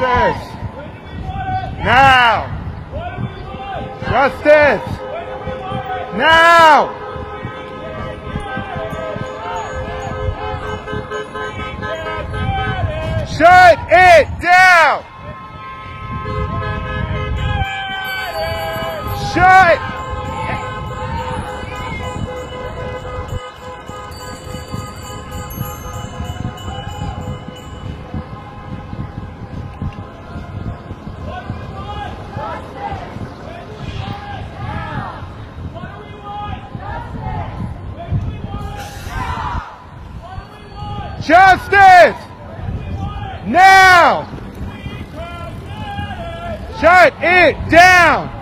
Justice! Now! Justice! Now! Shut it down! Shut! Justice! Now! Shut it down!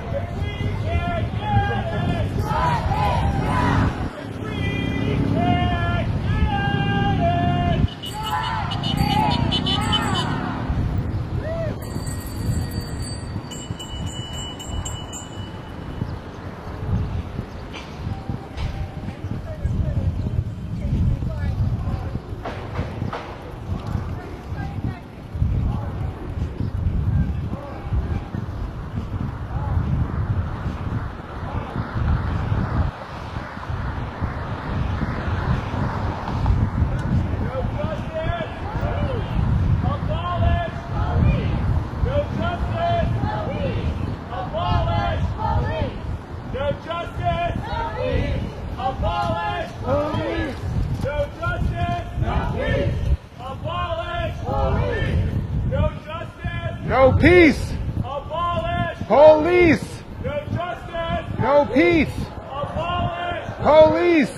No justice! Abolish! Police! No justice! No peace! Abolish! Police! No justice! No peace! Abolish! Police! No justice! No peace. abolish Police.